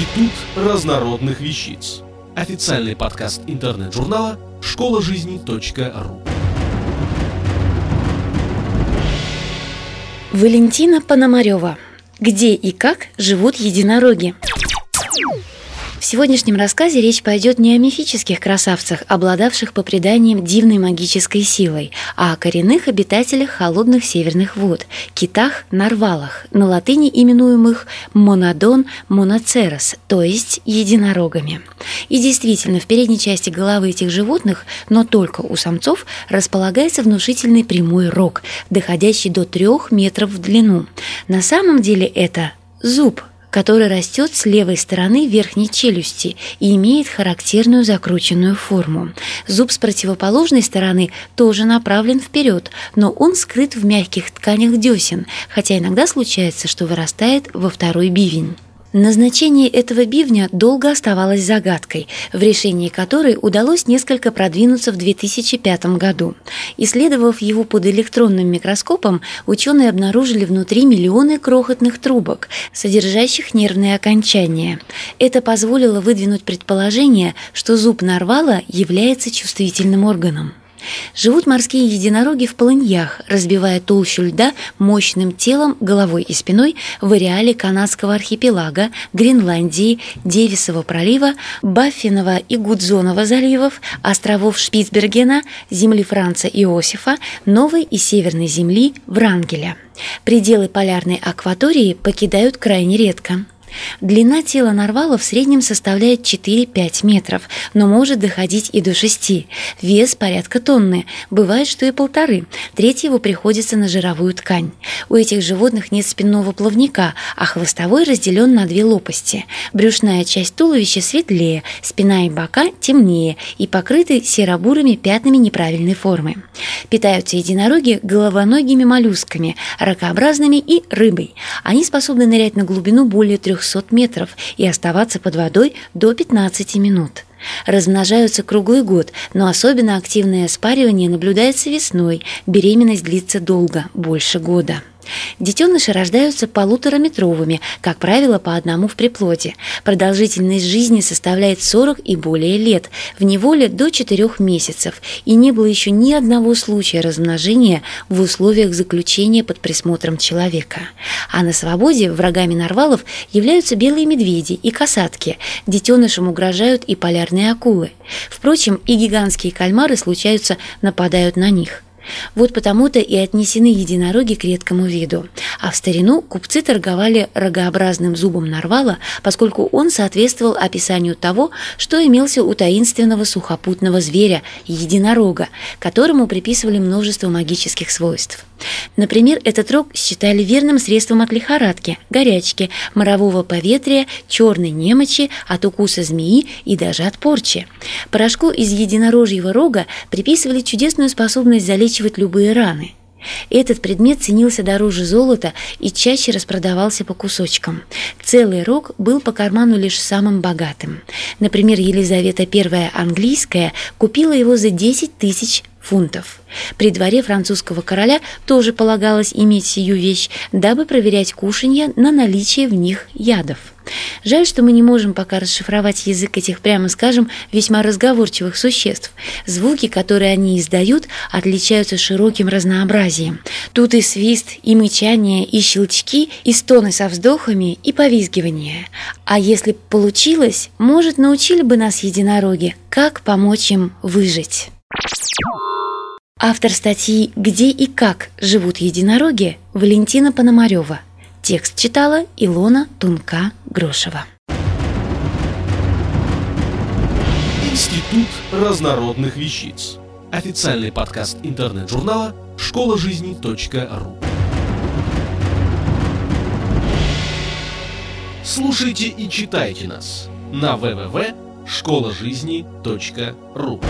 Институт разнородных вещиц. Официальный подкаст интернет-журнала школа жизни.ру. Валентина Пономарева. Где и как живут единороги? В сегодняшнем рассказе речь пойдет не о мифических красавцах, обладавших по преданиям дивной магической силой, а о коренных обитателях холодных северных вод – китах-нарвалах, на латыни именуемых монодон моноцерос, то есть единорогами. И действительно, в передней части головы этих животных, но только у самцов, располагается внушительный прямой рог, доходящий до трех метров в длину. На самом деле это зуб – который растет с левой стороны верхней челюсти и имеет характерную закрученную форму. Зуб с противоположной стороны тоже направлен вперед, но он скрыт в мягких тканях десен, хотя иногда случается, что вырастает во второй бивень. Назначение этого бивня долго оставалось загадкой, в решении которой удалось несколько продвинуться в 2005 году. Исследовав его под электронным микроскопом, ученые обнаружили внутри миллионы крохотных трубок, содержащих нервные окончания. Это позволило выдвинуть предположение, что зуб нарвала является чувствительным органом. Живут морские единороги в полыньях, разбивая толщу льда мощным телом, головой и спиной в ареале канадского архипелага, Гренландии, Девисова пролива, Баффинова и Гудзонова заливов, островов Шпицбергена, земли Франца Иосифа, Новой и Северной земли Врангеля. Пределы полярной акватории покидают крайне редко. Длина тела нарвала в среднем составляет 4-5 метров, но может доходить и до 6. Вес порядка тонны, бывает, что и полторы. Треть его приходится на жировую ткань. У этих животных нет спинного плавника, а хвостовой разделен на две лопасти. Брюшная часть туловища светлее, спина и бока темнее и покрыты серо-бурыми пятнами неправильной формы. Питаются единороги головоногими моллюсками, ракообразными и рыбой. Они способны нырять на глубину более 3 300 метров и оставаться под водой до 15 минут. Размножаются круглый год, но особенно активное спаривание наблюдается весной, беременность длится долго, больше года. Детеныши рождаются полутораметровыми, как правило, по одному в приплоде. Продолжительность жизни составляет 40 и более лет, в неволе до 4 месяцев, и не было еще ни одного случая размножения в условиях заключения под присмотром человека. А на свободе врагами нарвалов являются белые медведи и касатки. Детенышам угрожают и полярные акулы. Впрочем, и гигантские кальмары случаются нападают на них – вот потому-то и отнесены единороги к редкому виду. А в старину купцы торговали рогообразным зубом нарвала, поскольку он соответствовал описанию того, что имелся у таинственного сухопутного зверя – единорога, которому приписывали множество магических свойств. Например, этот рог считали верным средством от лихорадки, горячки, морового поветрия, черной немочи, от укуса змеи и даже от порчи. Порошку из единорожьего рога приписывали чудесную способность залечивать любые раны – этот предмет ценился дороже золота и чаще распродавался по кусочкам. Целый рог был по карману лишь самым богатым. Например, Елизавета I английская купила его за 10 тысяч фунтов. При дворе французского короля тоже полагалось иметь сию вещь, дабы проверять кушанья на наличие в них ядов. Жаль, что мы не можем пока расшифровать язык этих, прямо скажем, весьма разговорчивых существ. Звуки, которые они издают, отличаются широким разнообразием. Тут и свист, и мычание, и щелчки, и стоны со вздохами, и повизгивание. А если получилось, может, научили бы нас единороги, как помочь им выжить. Автор статьи «Где и как живут единороги» Валентина Пономарева. Текст читала Илона Тунка-Грошева. Институт разнородных вещиц. Официальный подкаст интернет-журнала школа жизни.ру. Слушайте и читайте нас на www.школажизни.ру.